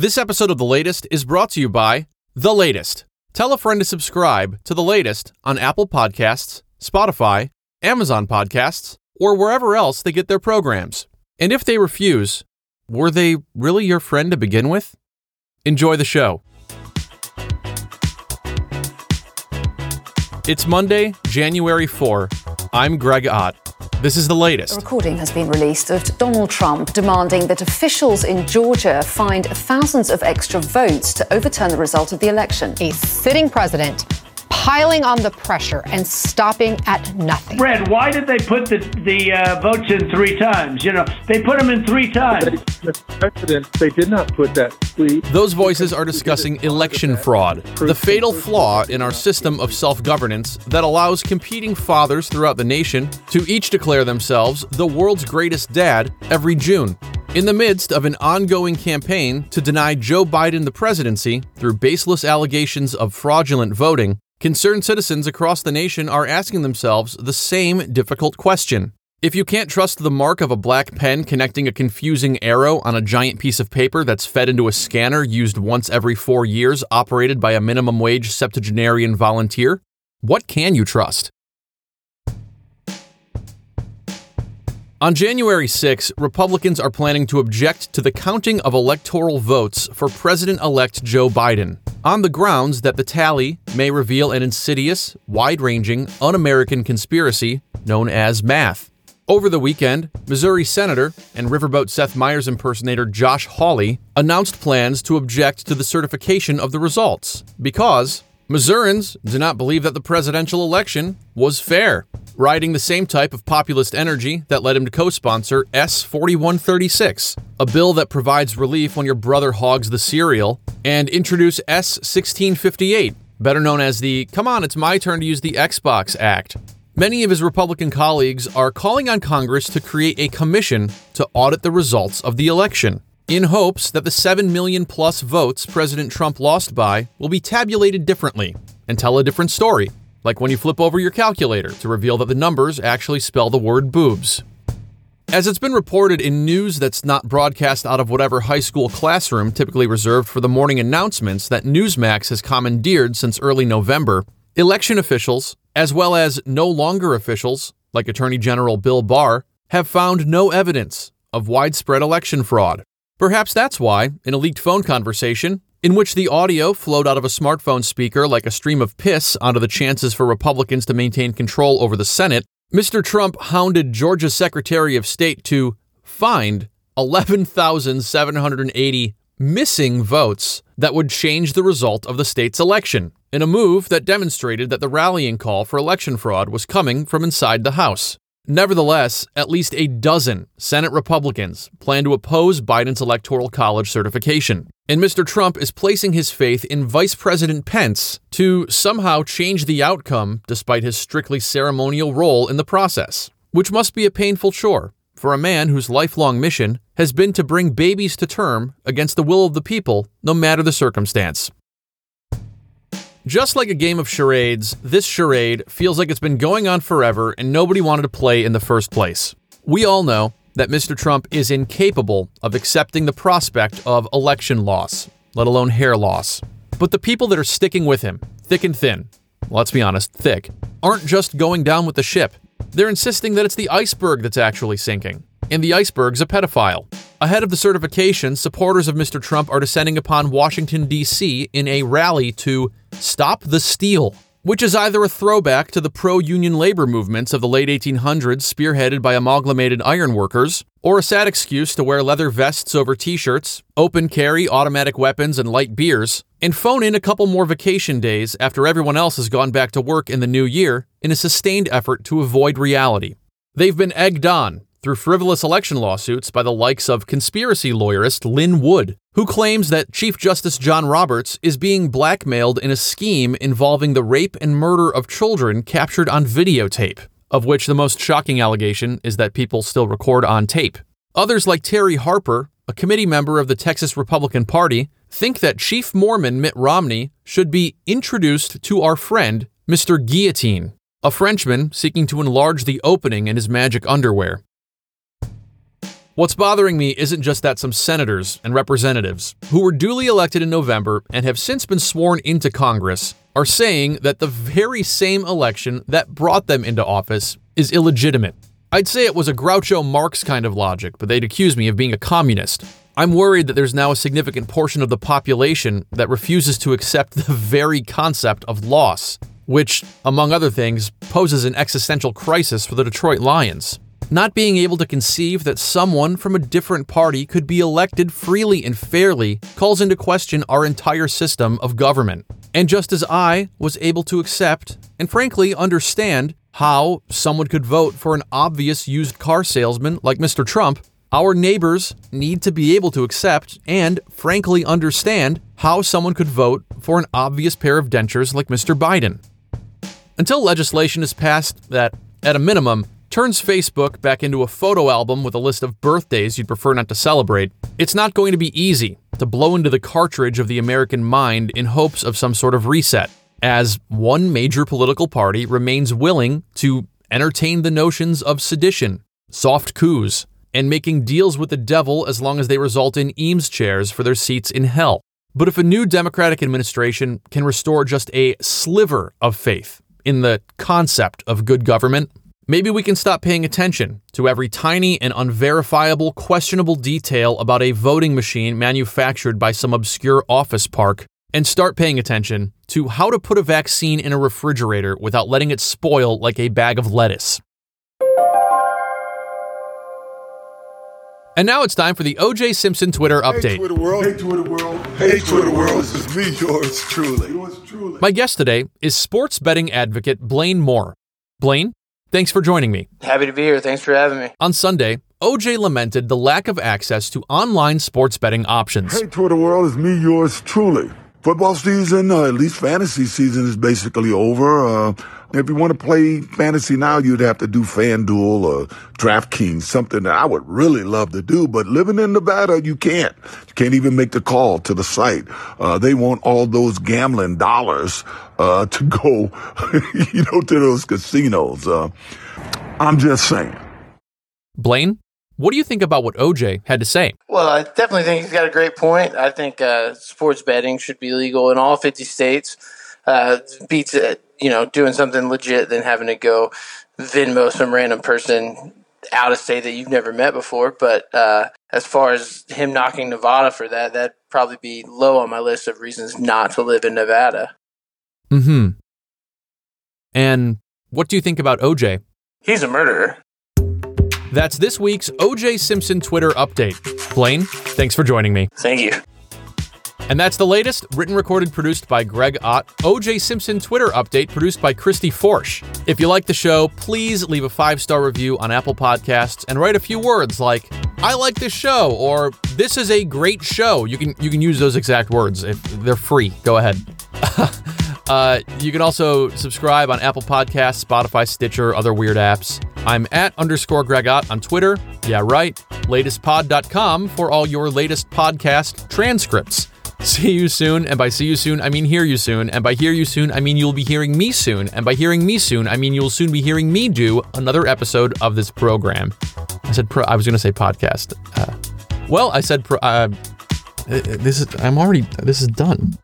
This episode of The Latest is brought to you by The Latest. Tell a friend to subscribe to The Latest on Apple Podcasts, Spotify, Amazon Podcasts, or wherever else they get their programs. And if they refuse, were they really your friend to begin with? Enjoy the show. It's Monday, January 4. I'm Greg Ott. This is the latest. A recording has been released of Donald Trump demanding that officials in Georgia find thousands of extra votes to overturn the result of the election. a sitting president piling on the pressure and stopping at nothing. Brad, why did they put the the uh, votes in three times? You know, they put them in three times. Mr. President, they did not put that plea. Those voices are discussing election fraud, the fatal flaw in our system of self governance that allows competing fathers throughout the nation to each declare themselves the world's greatest dad every June. In the midst of an ongoing campaign to deny Joe Biden the presidency through baseless allegations of fraudulent voting, concerned citizens across the nation are asking themselves the same difficult question. If you can't trust the mark of a black pen connecting a confusing arrow on a giant piece of paper that's fed into a scanner used once every four years, operated by a minimum wage septuagenarian volunteer, what can you trust? On January 6, Republicans are planning to object to the counting of electoral votes for President elect Joe Biden on the grounds that the tally may reveal an insidious, wide ranging, un American conspiracy known as math. Over the weekend, Missouri Senator and Riverboat Seth Meyers impersonator Josh Hawley announced plans to object to the certification of the results because Missourians do not believe that the presidential election was fair, riding the same type of populist energy that led him to co sponsor S 4136, a bill that provides relief when your brother hogs the cereal, and introduce S 1658, better known as the Come on, it's my turn to use the Xbox Act. Many of his Republican colleagues are calling on Congress to create a commission to audit the results of the election, in hopes that the 7 million plus votes President Trump lost by will be tabulated differently and tell a different story, like when you flip over your calculator to reveal that the numbers actually spell the word boobs. As it's been reported in news that's not broadcast out of whatever high school classroom typically reserved for the morning announcements that Newsmax has commandeered since early November, election officials, as well as no longer officials, like Attorney General Bill Barr, have found no evidence of widespread election fraud. Perhaps that's why, in a leaked phone conversation, in which the audio flowed out of a smartphone speaker like a stream of piss onto the chances for Republicans to maintain control over the Senate, Mr. Trump hounded Georgia's Secretary of State to find 11,780 missing votes that would change the result of the state's election, in a move that demonstrated that the rallying call for election fraud was coming from inside the House. Nevertheless, at least a dozen Senate Republicans plan to oppose Biden's Electoral College certification. And Mr. Trump is placing his faith in Vice President Pence to somehow change the outcome despite his strictly ceremonial role in the process, which must be a painful chore for a man whose lifelong mission has been to bring babies to term against the will of the people, no matter the circumstance. Just like a game of charades, this charade feels like it's been going on forever and nobody wanted to play in the first place. We all know that Mr. Trump is incapable of accepting the prospect of election loss, let alone hair loss. But the people that are sticking with him, thick and thin, let's be honest, thick, aren't just going down with the ship. They're insisting that it's the iceberg that's actually sinking, and the iceberg's a pedophile. Ahead of the certification, supporters of Mr. Trump are descending upon Washington, D.C. in a rally to stop the steal, which is either a throwback to the pro union labor movements of the late 1800s spearheaded by amalgamated ironworkers, or a sad excuse to wear leather vests over t shirts, open carry automatic weapons and light beers, and phone in a couple more vacation days after everyone else has gone back to work in the new year in a sustained effort to avoid reality. They've been egged on through frivolous election lawsuits by the likes of conspiracy lawyerist Lin Wood, who claims that Chief Justice John Roberts is being blackmailed in a scheme involving the rape and murder of children captured on videotape, of which the most shocking allegation is that people still record on tape. Others, like Terry Harper, a committee member of the Texas Republican Party, think that Chief Mormon Mitt Romney should be introduced to our friend, Mr. Guillotine, a Frenchman seeking to enlarge the opening in his magic underwear. What's bothering me isn't just that some senators and representatives, who were duly elected in November and have since been sworn into Congress, are saying that the very same election that brought them into office is illegitimate. I'd say it was a Groucho Marx kind of logic, but they'd accuse me of being a communist. I'm worried that there's now a significant portion of the population that refuses to accept the very concept of loss, which, among other things, poses an existential crisis for the Detroit Lions. Not being able to conceive that someone from a different party could be elected freely and fairly calls into question our entire system of government. And just as I was able to accept and frankly understand how someone could vote for an obvious used car salesman like Mr. Trump, our neighbors need to be able to accept and frankly understand how someone could vote for an obvious pair of dentures like Mr. Biden. Until legislation is passed that, at a minimum, turns Facebook back into a photo album with a list of birthdays you'd prefer not to celebrate, it's not going to be easy to blow into the cartridge of the American mind in hopes of some sort of reset, as one major political party remains willing to entertain the notions of sedition, soft coups, and making deals with the devil as long as they result in Eames chairs for their seats in hell. But if a new Democratic administration can restore just a sliver of faith in the concept of good government, Maybe we can stop paying attention to every tiny and unverifiable, questionable detail about a voting machine manufactured by some obscure office park and start paying attention to how to put a vaccine in a refrigerator without letting it spoil like a bag of lettuce. And now it's time for the OJ Simpson Twitter update. Hey, Twitter world. Hey, Twitter world. Hey, Twitter world. This is me, yours truly. Yours truly. My guest today is sports betting advocate Blaine Moore. Blaine, Thanks for joining me. Happy to be here. Thanks for having me. On Sunday, OJ lamented the lack of access to online sports betting options. Hey, Twitter world, it's me, yours truly. Football season, uh, at least fantasy season, is basically over. Uh, if you want to play fantasy now, you'd have to do FanDuel or DraftKings, something that I would really love to do. But living in Nevada, you can't. You can't even make the call to the site. Uh, they want all those gambling dollars uh, to go, you know, to those casinos. Uh, I'm just saying. Blaine, what do you think about what OJ had to say? Well, I definitely think he's got a great point. I think uh, sports betting should be legal in all 50 states. Uh, beats it you know, doing something legit than having to go Venmo some random person out of state that you've never met before. But uh, as far as him knocking Nevada for that, that'd probably be low on my list of reasons not to live in Nevada. Hmm. And what do you think about OJ? He's a murderer. That's this week's OJ Simpson Twitter update. Blaine, thanks for joining me. Thank you. And that's the latest, written, recorded, produced by Greg Ott. OJ Simpson Twitter update produced by Christy Forsch. If you like the show, please leave a five star review on Apple Podcasts and write a few words like "I like this show" or "This is a great show." You can you can use those exact words if they're free. Go ahead. uh, you can also subscribe on Apple Podcasts, Spotify, Stitcher, other weird apps. I'm at underscore gregott on Twitter. Yeah, right. Latestpod.com for all your latest podcast transcripts. See you soon, and by see you soon, I mean hear you soon, and by hear you soon, I mean you'll be hearing me soon, and by hearing me soon, I mean you'll soon be hearing me do another episode of this program. I said pro. I was going to say podcast. Uh, well, I said pro. Uh, this is. I'm already. This is done.